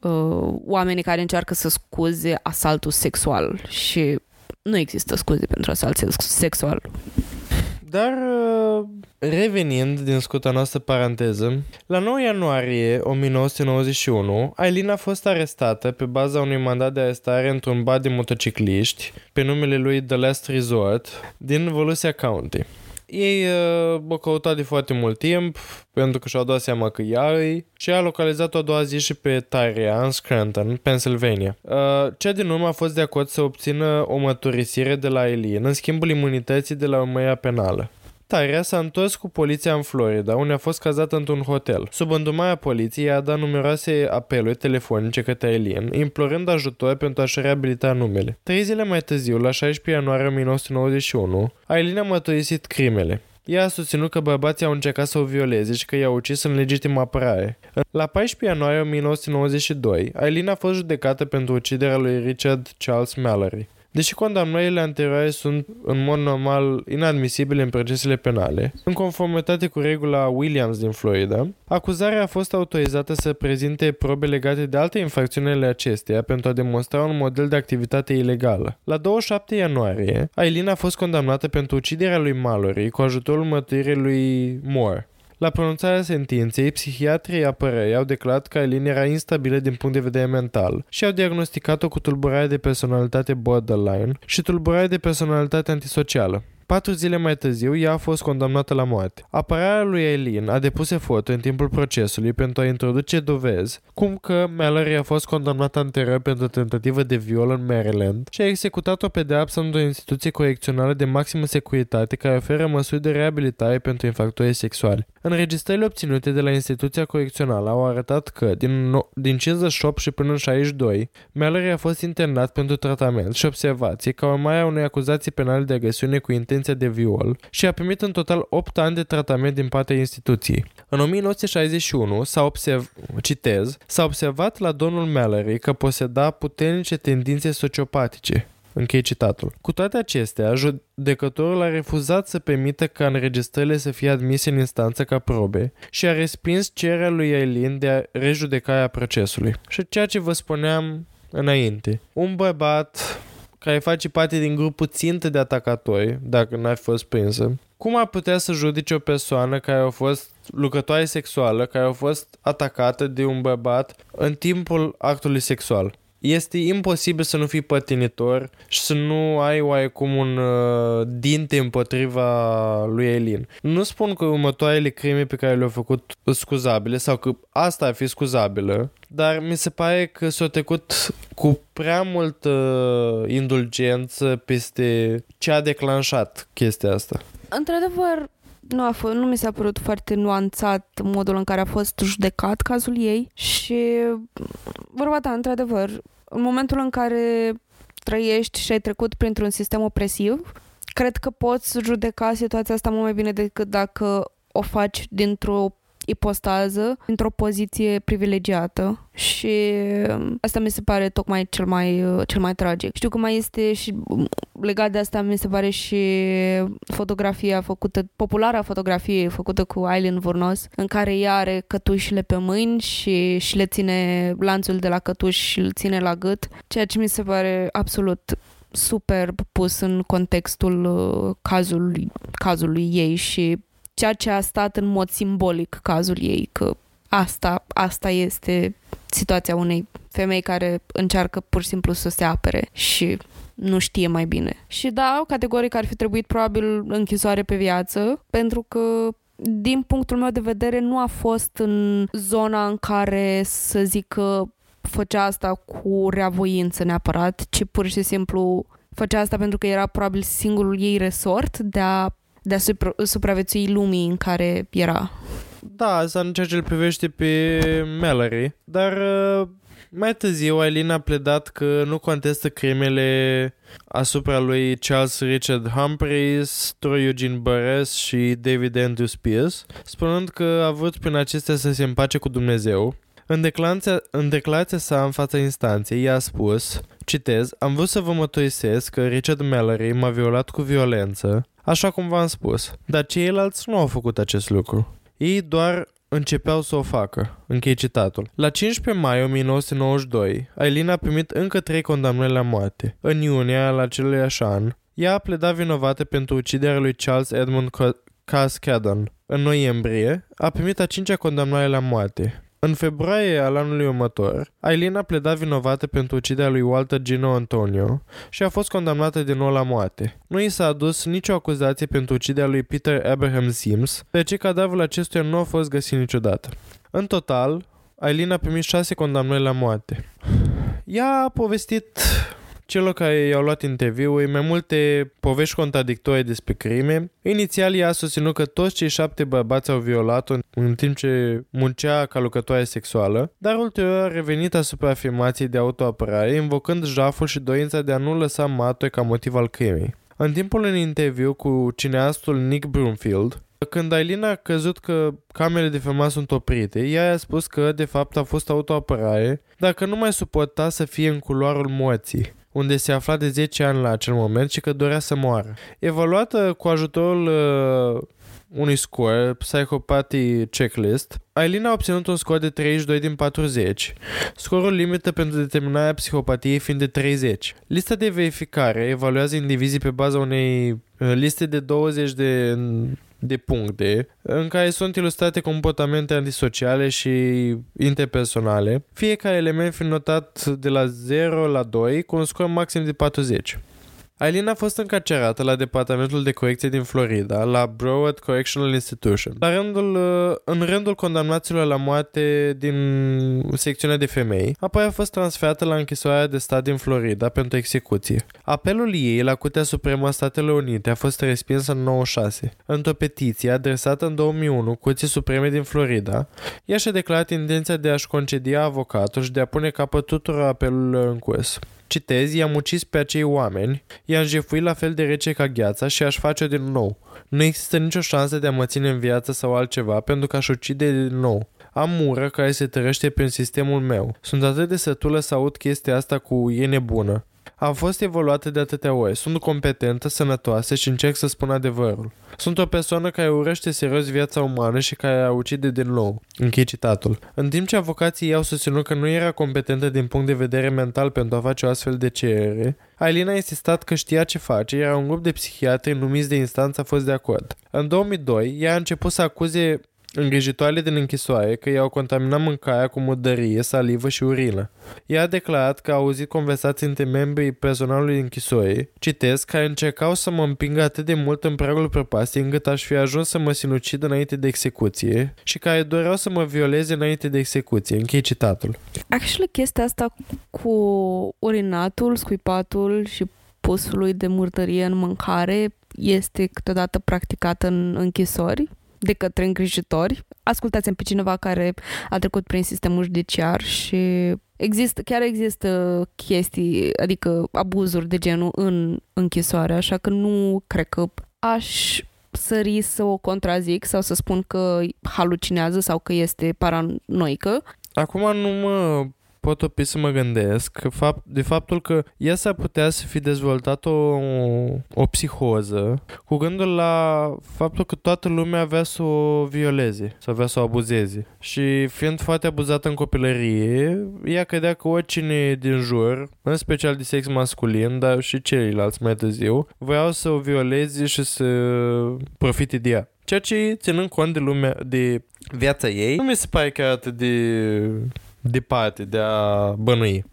uh, oamenii care încearcă să scuze asaltul sexual și nu există scuze pentru asalt sexual.
Dar uh, revenind din scuta noastră paranteză, la 9 ianuarie 1991, Aileen a fost arestată pe baza unui mandat de arestare într-un bar de motocicliști pe numele lui The Last Resort din Volusia County. Ei uh, o căutat de foarte mult timp pentru că și-au dat seama că ea îi și a localizat-o a doua zi și pe Tyria în Scranton, Pennsylvania. Uh, cea din urmă a fost de acord să obțină o măturisire de la Eileen în schimbul imunității de la urmăria penală. Tyria s-a întors cu poliția în Florida, unde a fost cazată într-un hotel. Sub îndumarea poliției, a dat numeroase apeluri telefonice către Eileen, implorând ajutor pentru a-și reabilita numele. Trei zile mai târziu, la 16 ianuarie 1991, Eileen a mărturisit crimele. Ea a susținut că bărbații au încercat să o violeze și că i-au ucis în legitimă apărare. La 14 ianuarie 1992, Eileen a fost judecată pentru uciderea lui Richard Charles Mallory. Deși condamnările anterioare sunt în mod normal inadmisibile în procesele penale, în conformitate cu regula Williams din Florida, acuzarea a fost autorizată să prezinte probe legate de alte infracțiuni ale acesteia pentru a demonstra un model de activitate ilegală. La 27 ianuarie, Aileen a fost condamnată pentru uciderea lui Mallory cu ajutorul mătăirii lui Moore. La pronunțarea sentinței, psihiatrii apărării au declarat că Aileen era instabilă din punct de vedere mental și au diagnosticat-o cu tulburare de personalitate borderline și tulburare de personalitate antisocială. Patru zile mai târziu, ea a fost condamnată la moarte. Apărarea lui Eileen a depus eforturi în timpul procesului pentru a introduce dovezi, cum că Mallory a fost condamnată anterior pentru tentativă de viol în Maryland și a executat o pedeapsă într-o instituție corecțională de maximă securitate care oferă măsuri de reabilitare pentru infractorii sexuali. Înregistrările obținute de la instituția corecțională au arătat că din, no- din 58 și până în 62, Mallory a fost internat pentru tratament și observații ca urmare a unei acuzații penale de agresiune cu intenția de viol și a primit în total 8 ani de tratament din partea instituției. În 1961 s-a observ, citez, s-a observat la domnul Mallory că poseda puternice tendințe sociopatice, Închei citatul. Cu toate acestea, judecătorul a refuzat să permită ca înregistrările să fie admise în instanță ca probe și a respins cererea lui Eileen de a rejudecarea procesului. Și ceea ce vă spuneam înainte. Un bărbat care face parte din grupul țintă de atacatori, dacă n-ar fi fost prinsă, cum ar putea să judece o persoană care a fost lucrătoare sexuală, care a fost atacată de un bărbat în timpul actului sexual? Este imposibil să nu fii pătinitor și să nu ai oarecum un uh, dinte împotriva lui Elin. Nu spun că următoarele crime pe care le-au făcut scuzabile sau că asta ar fi scuzabilă, dar mi se pare că s-a trecut cu prea multă indulgență peste ce a declanșat chestia asta.
Într-adevăr, nu, a fost, nu mi s-a părut foarte nuanțat modul în care a fost judecat cazul ei și vorba ta, într-adevăr, în momentul în care trăiești și ai trecut printr-un sistem opresiv, cred că poți judeca situația asta mult mai bine decât dacă o faci dintr-o ipostază într-o poziție privilegiată și um, asta mi se pare tocmai cel mai, uh, cel mai tragic. Știu că mai este și um, legat de asta mi se pare și fotografia făcută, populara fotografie făcută cu Aileen Vurnos, în care ea are cătușile pe mâini și, și le ține lanțul de la cătuș și îl ține la gât, ceea ce mi se pare absolut superb pus în contextul uh, cazului, cazului ei și ceea ce a stat în mod simbolic cazul ei, că asta, asta este situația unei femei care încearcă pur și simplu să se apere și nu știe mai bine. Și da, categoric ar fi trebuit probabil închisoare pe viață, pentru că din punctul meu de vedere nu a fost în zona în care să zic că făcea asta cu reavoință neapărat, ci pur și simplu făcea asta pentru că era probabil singurul ei resort de a de a supra- supraviețui lumii în care era.
Da, asta în ceea ce îl privește pe Mallory, dar uh, mai târziu Eileen a pledat că nu contestă crimele asupra lui Charles Richard Humphreys, Troy Eugene Burress și David Andrew Spears, spunând că a vrut prin acestea să se împace cu Dumnezeu. În declarația, în declarația sa în fața instanței, ea a spus, citez, am vrut să vă mătoisesc că Richard Mallory m-a violat cu violență, așa cum v-am spus. Dar ceilalți nu au făcut acest lucru. Ei doar începeau să o facă. Închei citatul. La 15 mai 1992, Aileen a primit încă trei condamnări la moarte. În iunie al acelui an, ea a pledat vinovată pentru uciderea lui Charles Edmund Cascadon. În noiembrie, a primit a cincea condamnare la moarte. În februarie al anului următor, Aileen a pledat vinovată pentru uciderea lui Walter Gino Antonio și a fost condamnată din nou la moarte. Nu i s-a adus nicio acuzație pentru uciderea lui Peter Abraham Sims, deoarece cadavrul acestuia nu a fost găsit niciodată. În total, Aileen a primit șase condamnări la moarte. Ea a povestit celor care i-au luat interviuri mai multe povești contradictorii despre crime. Inițial ea a susținut că toți cei șapte bărbați au violat-o în timp ce muncea ca lucrătoare sexuală, dar ulterior a revenit asupra afirmației de autoapărare, invocând jaful și dorința de a nu lăsa matoi ca motiv al crimei. În timpul unui interviu cu cineastul Nick Broomfield, când Aileen a crezut că camerele de filmat sunt oprite, ea a spus că de fapt a fost autoapărare, dar că nu mai suporta să fie în culoarul morții unde se afla de 10 ani la acel moment și că dorea să moară. Evaluată cu ajutorul uh, unui score, Psychopathy Checklist, Aileen a obținut un scor de 32 din 40, scorul limită pentru determinarea psihopatiei fiind de 30. Lista de verificare evaluează indivizii pe baza unei uh, liste de 20 de de puncte în care sunt ilustrate comportamente antisociale și interpersonale, fiecare element fiind notat de la 0 la 2 cu un scor maxim de 40. Aileen a fost încarcerată la departamentul de corecție din Florida, la Broward Correctional Institution. La rândul, uh, în rândul condamnaților la moarte din secțiunea de femei, apoi a fost transferată la închisoarea de stat din Florida pentru execuție. Apelul ei la Curtea Supremă a Statelor Unite a fost respins în 96. Într-o petiție adresată în 2001 Curții Supreme din Florida, ea și-a declarat intenția de a-și concedia avocatul și de a pune capăt tuturor apelurilor în curs. Citez, i-am ucis pe acei oameni, i-am jefuit la fel de rece ca gheața și aș face din nou. Nu există nicio șansă de a mă ține în viață sau altceva pentru că aș ucide din nou. Am mură care se tărăște prin sistemul meu. Sunt atât de sătulă să aud chestia asta cu e nebună. Am fost evoluată de atâtea ori. Sunt competentă, sănătoasă și încerc să spun adevărul. Sunt o persoană care urăște serios viața umană și care a ucide din nou. Închei citatul. În timp ce avocații i-au susținut că nu era competentă din punct de vedere mental pentru a face o astfel de cerere, Aileen a insistat că știa ce face, iar un grup de psihiatri numiți de instanță a fost de acord. În 2002, ea a început să acuze îngrijitoarele din închisoare că i-au contaminat mâncarea cu murdărie, salivă și urină. Ea a declarat că a auzit conversații între membrii personalului închisorii, citesc, care încercau să mă împingă atât de mult în pragul prăpastiei încât aș fi ajuns să mă sinucid înainte de execuție și care doreau să mă violeze înainte de execuție. Închei citatul.
Actually, chestia asta cu urinatul, scuipatul și pusului de murdărie în mâncare este câteodată practicată în închisori de către îngrijitori. Ascultați-mi pe cineva care a trecut prin sistemul judiciar și există, chiar există chestii, adică abuzuri de genul în închisoare, așa că nu cred că aș sări să o contrazic sau să spun că halucinează sau că este paranoică.
Acum nu mă pot opi să mă gândesc că fapt, de faptul că ea s-ar putea să fi dezvoltat o, o psihoză cu gândul la faptul că toată lumea avea să o violeze, să avea să o abuzeze. Și fiind foarte abuzată în copilărie, ea credea că oricine din jur, în special de sex masculin, dar și ceilalți mai târziu, voiau să o violeze și să profite de ea. Ceea ce, ținând cont de lumea, de viața ei, nu mi se pare chiar atât de departe de a bănui.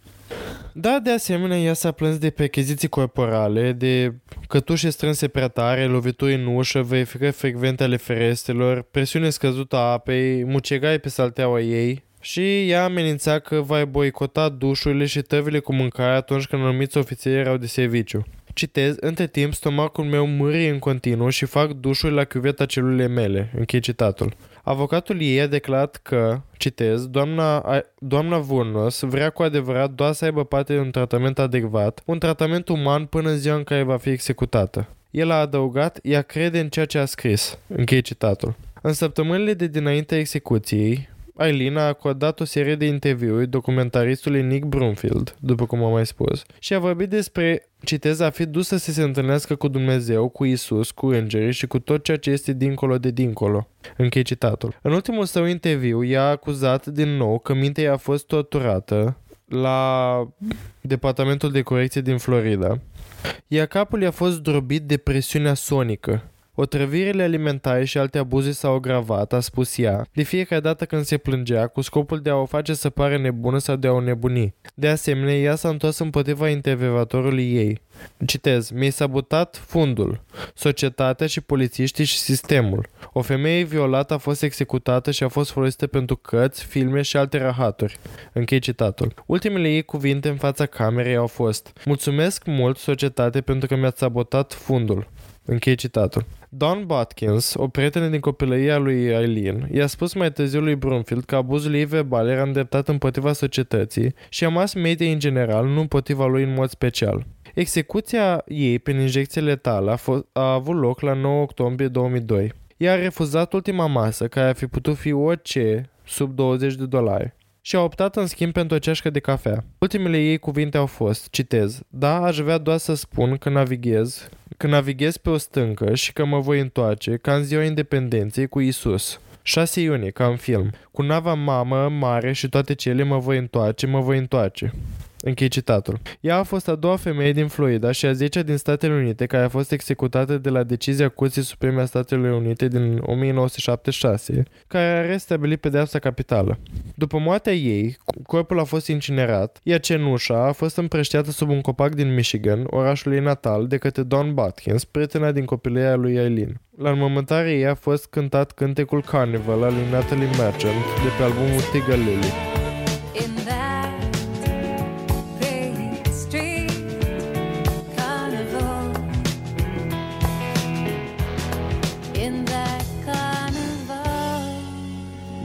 Da, de asemenea, ea s-a plâns de percheziții corporale, de cătușe strânse prea tare, lovituri în ușă, verificări frecvente ale ferestelor, presiune scăzută a apei, mucegai pe salteaua ei, și ea amenința că va boicota dușurile și tăvile cu mâncare atunci când anumiți ofițeri erau de serviciu. Citez, între timp, stomacul meu mârie în continuu și fac dușuri la chiuveta celulele mele. Închei citatul. Avocatul ei a declarat că, citez, doamna, doamna Vurnos vrea cu adevărat doar să aibă parte de un tratament adecvat, un tratament uman până în ziua în care va fi executată. El a adăugat, ea crede în ceea ce a scris. Închei citatul. În săptămânile de dinainte execuției, Aileen a acordat o serie de interviuri documentaristului Nick Brumfield, după cum am mai spus, și a vorbit despre, citez, a fi dusă să se întâlnească cu Dumnezeu, cu Isus, cu îngerii și cu tot ceea ce este dincolo de dincolo. Închei citatul. În ultimul său interviu, ea a acuzat din nou că mintea ei a fost torturată la departamentul de corecție din Florida, iar capul i-a fost drobit de presiunea sonică, Otrăvirile alimentare și alte abuzuri s-au agravat, a spus ea, de fiecare dată când se plângea, cu scopul de a o face să pare nebună sau de a o nebuni. De asemenea, ea s-a întors împotriva intervievatorului ei. Citez, mi-ai sabotat fundul, societatea și polițiștii și sistemul. O femeie violată a fost executată și a fost folosită pentru cărți, filme și alte rahaturi. Închei citatul. Ultimele ei cuvinte în fața camerei au fost Mulțumesc mult, societate, pentru că mi-ați sabotat fundul. Închei citatul. Don Botkins, o prietenă din copilăria lui Eileen, i-a spus mai târziu lui Brunfield că abuzul ei verbal era îndreptat împotriva societății și a mass media în general, nu împotriva lui în mod special. Execuția ei prin injecție letală a, fost, a avut loc la 9 octombrie 2002. Ea a refuzat ultima masă, care ar fi putut fi orice sub 20 de dolari și a optat în schimb pentru o ceașcă de cafea. Ultimele ei cuvinte au fost, citez, Da, aș vrea doar să spun că navighez, că navighez pe o stâncă și că mă voi întoarce ca în ziua independenței cu Isus. 6 iunie, ca în film. Cu nava mamă, mare și toate cele mă voi întoarce, mă voi întoarce. Închei citatul. Ea a fost a doua femeie din Florida și a zecea din Statele Unite care a fost executată de la decizia Curții Supreme a Statelor Unite din 1976, care a restabilit pedeapsa capitală. După moartea ei, corpul a fost incinerat, iar cenușa a fost împrăștiată sub un copac din Michigan, orașul ei natal, de către Don Batkins, prietena din copilăria lui Eileen. La înmormântarea ei a fost cântat cântecul Carnival al lui Natalie Merchant de pe albumul Tiger Lily.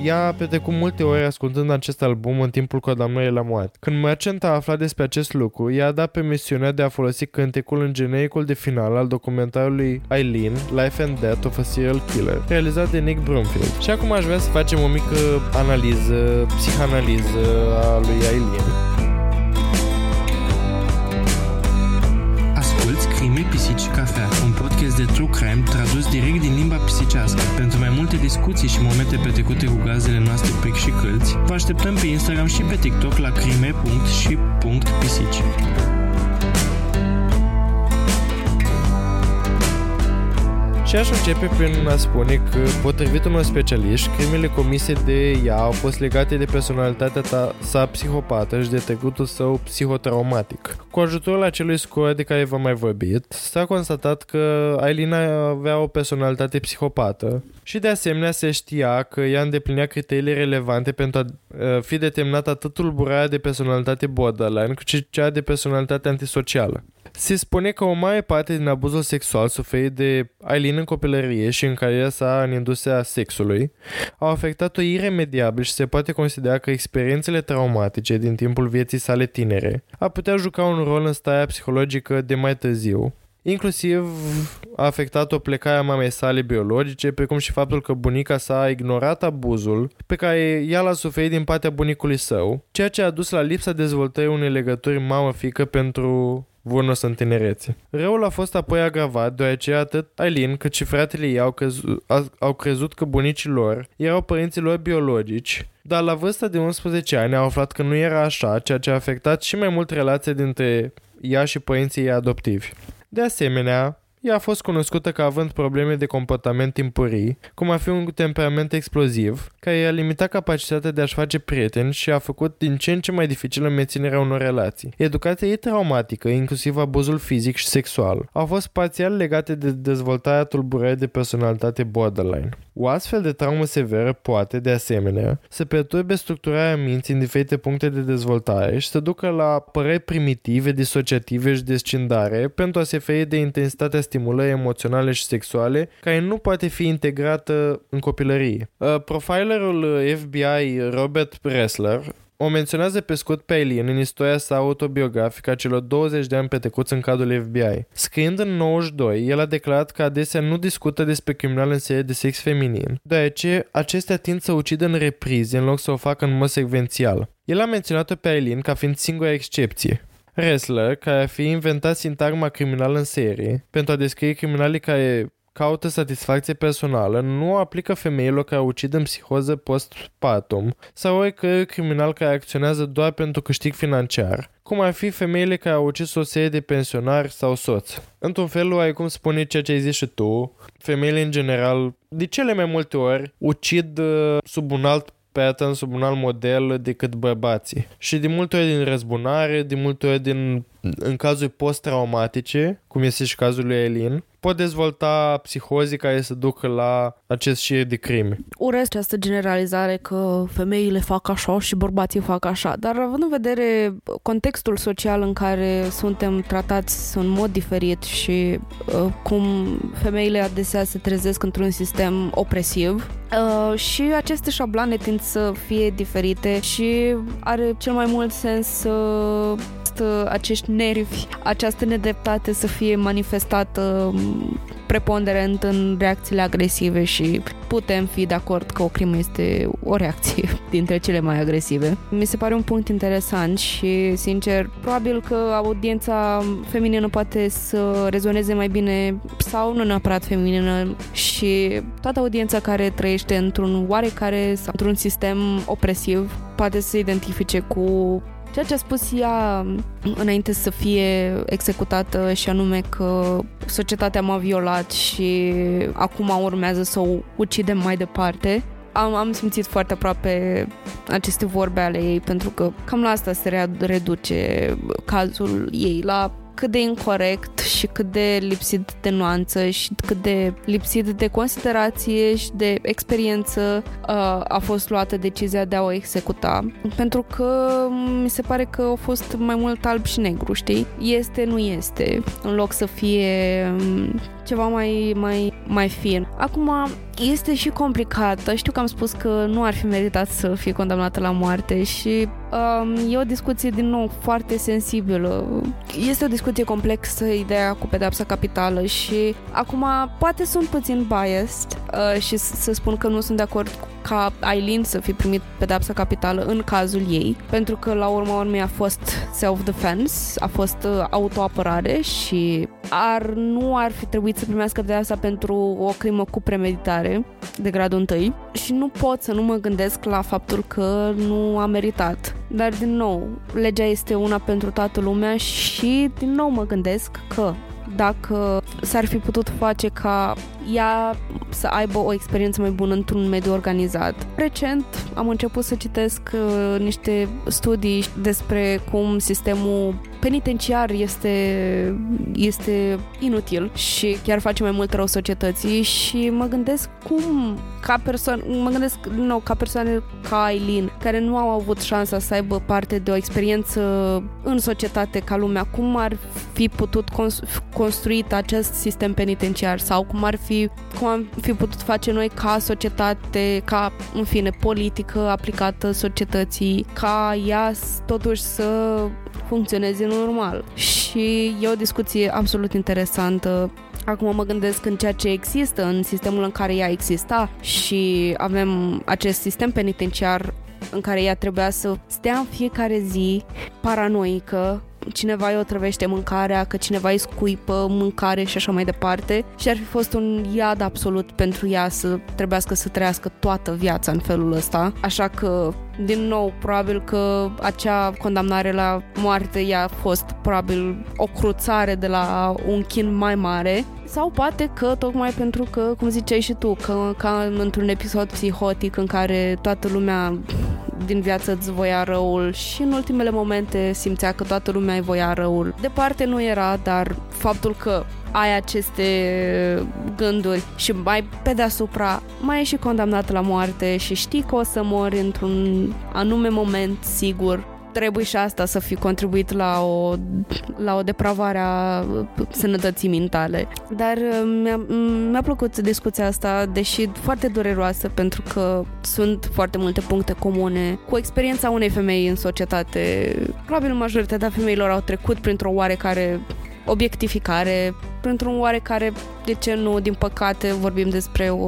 Ea a petrecut multe ore ascultând acest album în timpul condamnării la moarte. Când Merchant a aflat despre acest lucru, ea a dat permisiunea de a folosi cântecul în genericul de final al documentarului Eileen, Life and Death of a Serial Killer, realizat de Nick Broomfield. Și acum aș vrea să facem o mică analiză, psihanaliză a lui Eileen.
De true crime tradus direct din limba pisicească. Pentru mai multe discuții și momente petrecute cu gazdele noastre pric și câlți, vă așteptăm pe Instagram și pe TikTok la crime.și.pisici.
Și aș începe prin a spune că, potrivit unor specialiști, crimele comise de ea au fost legate de personalitatea ta, sa psihopată și de trecutul său psihotraumatic. Cu ajutorul acelui scor de care v-am mai vorbit, s-a constatat că Aileen avea o personalitate psihopată și de asemenea se știa că ea îndeplinea criteriile relevante pentru a uh, fi determinată atât tulburarea de personalitate borderline cât și cea de personalitate antisocială. Se spune că o mare parte din abuzul sexual suferit de Aileen în copilărie și în cariera sa în industria sexului au afectat-o iremediabil și se poate considera că experiențele traumatice din timpul vieții sale tinere ar putea juca un rol în starea psihologică de mai târziu, Inclusiv a afectat-o plecarea mamei sale biologice, precum și faptul că bunica sa a ignorat abuzul pe care ea l-a suferit din partea bunicului său, ceea ce a dus la lipsa dezvoltării unei legături mamă-fică pentru Vurnos în tinerețe. Răul a fost apoi agravat deoarece atât Aileen cât și fratele ei au, crezut, au crezut că bunicii lor erau părinții lor biologici, dar la vârsta de 11 ani au aflat că nu era așa, ceea ce a afectat și mai mult relația dintre ea și părinții ei adoptivi. De asemenea, ea a fost cunoscută ca având probleme de comportament timpurii, cum ar fi un temperament exploziv, care i-a limitat capacitatea de a-și face prieteni și a făcut din ce în ce mai dificilă menținerea unor relații. Educația ei traumatică, inclusiv abuzul fizic și sexual, au fost parțial legate de dezvoltarea tulburării de personalitate borderline. O astfel de traumă severă poate, de asemenea, să perturbe structurarea minții în diferite puncte de dezvoltare și să ducă la păreri primitive, disociative și descindare pentru a se feri de intensitatea stimulării emoționale și sexuale care nu poate fi integrată în copilărie. Uh, Profilerul FBI Robert Ressler o menționează pe scurt pe Eileen în istoria sa autobiografică a celor 20 de ani petrecuți în cadrul FBI. Scriind în 92, el a declarat că adesea nu discută despre criminal în serie de sex feminin, deoarece acestea tind să ucidă în reprize în loc să o facă în mod secvențial. El a menționat-o pe Eileen ca fiind singura excepție. Wrestler, care a fi inventat sintagma criminală în serie pentru a descrie criminalii care caută satisfacție personală, nu aplică femeilor care ucid în psihoză postpartum sau oricărui criminal care acționează doar pentru câștig financiar, cum ar fi femeile care au ucis o serie de pensionari sau soți. Într-un fel, ai cum spune ceea ce ai zis și tu, femeile în general, de cele mai multe ori, ucid uh, sub un alt pattern, sub un alt model decât bărbații. Și de multe ori din răzbunare, de multe ori din, în cazuri post-traumatice, cum este și cazul lui Eileen, pot dezvolta psihozii care să ducă la acest șir de crime.
Urăsc această generalizare că femeile fac așa și bărbații fac așa, dar având în vedere contextul social în care suntem tratați în mod diferit și uh, cum femeile adesea se trezesc într-un sistem opresiv uh, și aceste șabloane tind să fie diferite și are cel mai mult sens să uh, acești nervi, această nedreptate să fie manifestată um, preponderent în reacțiile agresive și putem fi de acord că o crimă este o reacție dintre cele mai agresive. Mi se pare un punct interesant și, sincer, probabil că audiența feminină poate să rezoneze mai bine sau nu neapărat feminină și toată audiența care trăiește într-un oarecare sau într-un sistem opresiv poate să se identifice cu ceea ce a spus ea înainte să fie executată și anume că societatea m-a violat și acum urmează să o ucidem mai departe. Am, am simțit foarte aproape aceste vorbe ale ei pentru că cam la asta se rea- reduce cazul ei, la cât de incorrect și cât de lipsit de nuanță și cât de lipsit de considerație și de experiență uh, a fost luată decizia de a o executa. Pentru că mi se pare că a fost mai mult alb și negru, știi? Este, nu este, în loc să fie um, ceva mai, mai, mai fin. Acum, este și complicată. Știu că am spus că nu ar fi meritat să fie condamnată la moarte și um, e o discuție, din nou, foarte sensibilă. Este o discuție complexă, ideea cu pedepsa capitală și acum, poate sunt puțin biased uh, și s- să spun că nu sunt de acord cu ca Aileen să fi primit pedepsa capitală în cazul ei, pentru că la urma urmei a fost self-defense, a fost uh, autoapărare și ar, nu ar fi trebuit să primească pedepsa pentru o crimă cu premeditare de gradul 1 și nu pot să nu mă gândesc la faptul că nu a meritat. Dar din nou, legea este una pentru toată lumea și din nou mă gândesc că dacă s-ar fi putut face ca ea să aibă o experiență mai bună într-un mediu organizat. Recent am început să citesc uh, niște studii despre cum sistemul penitenciar este, este inutil și chiar face mai mult rău societății și mă gândesc cum ca persoană, mă gândesc din nou ca persoane ca Aileen, care nu au avut șansa să aibă parte de o experiență în societate ca lumea, cum ar fi putut cons- construit acest sistem penitenciar sau cum ar fi cum am fi putut face noi ca societate, ca, în fine, politică aplicată societății, ca ea s- totuși să funcționeze normal. Și e o discuție absolut interesantă Acum mă gândesc în ceea ce există, în sistemul în care ea exista și avem acest sistem penitenciar în care ea trebuia să stea în fiecare zi paranoică cineva îi otrăvește mâncarea, că cineva îi scuipă mâncare și așa mai departe și ar fi fost un iad absolut pentru ea să trebuiască să trăiască toată viața în felul ăsta. Așa că, din nou, probabil că acea condamnare la moarte i-a fost probabil o cruțare de la un chin mai mare sau poate că tocmai pentru că, cum ziceai și tu, că ca într-un episod psihotic în care toată lumea din viață îți voia răul și în ultimele momente simțea că toată lumea îi voia răul. Departe nu era, dar faptul că ai aceste gânduri și mai pe deasupra mai ești și condamnat la moarte și știi că o să mori într-un anume moment sigur trebuie și asta să fi contribuit la o, la o depravare a sănătății mentale. Dar uh, mi-a, mi-a plăcut discuția asta, deși foarte dureroasă, pentru că sunt foarte multe puncte comune cu experiența unei femei în societate. Probabil majoritatea femeilor au trecut printr-o oarecare obiectificare, printr-un oarecare, de ce nu, din păcate, vorbim despre o,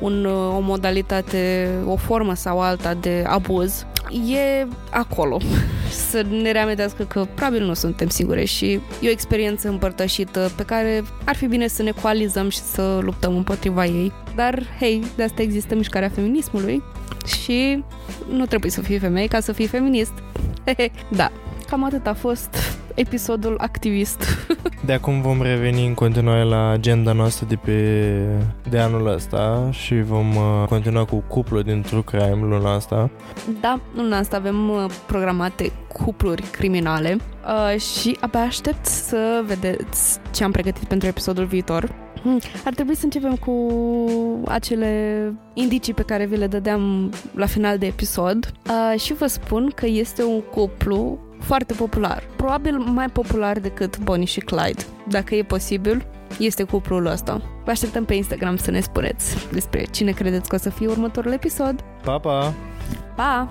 un, o modalitate, o formă sau alta de abuz, e acolo. Să ne reamintească că probabil nu suntem sigure și e o experiență împărtășită pe care ar fi bine să ne coalizăm și să luptăm împotriva ei. Dar, hei, de asta există mișcarea feminismului și nu trebuie să fii femeie ca să fii feminist. da, cam atât a fost episodul activist.
De acum vom reveni în continuare la agenda noastră de pe de anul ăsta și vom uh, continua cu cuplul din True Crime luna asta.
Da, luna asta avem uh, programate cupluri criminale uh, și abia aștept să vedeți ce am pregătit pentru episodul viitor. Hmm, Ar trebui să începem cu acele indicii pe care vi le dădeam la final de episod uh, și vă spun că este un cuplu foarte popular. Probabil mai popular decât Bonnie și Clyde. Dacă e posibil, este cuplul ăsta. Vă așteptăm pe Instagram să ne spuneți despre cine credeți că o să fie următorul episod.
Pa, pa!
Pa!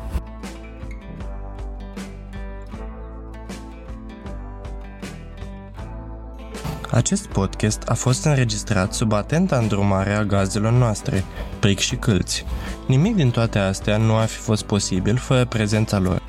Acest podcast a fost înregistrat sub atenta îndrumare a gazelor noastre, Pric și Câlți. Nimic din toate astea nu ar fi fost posibil fără prezența lor.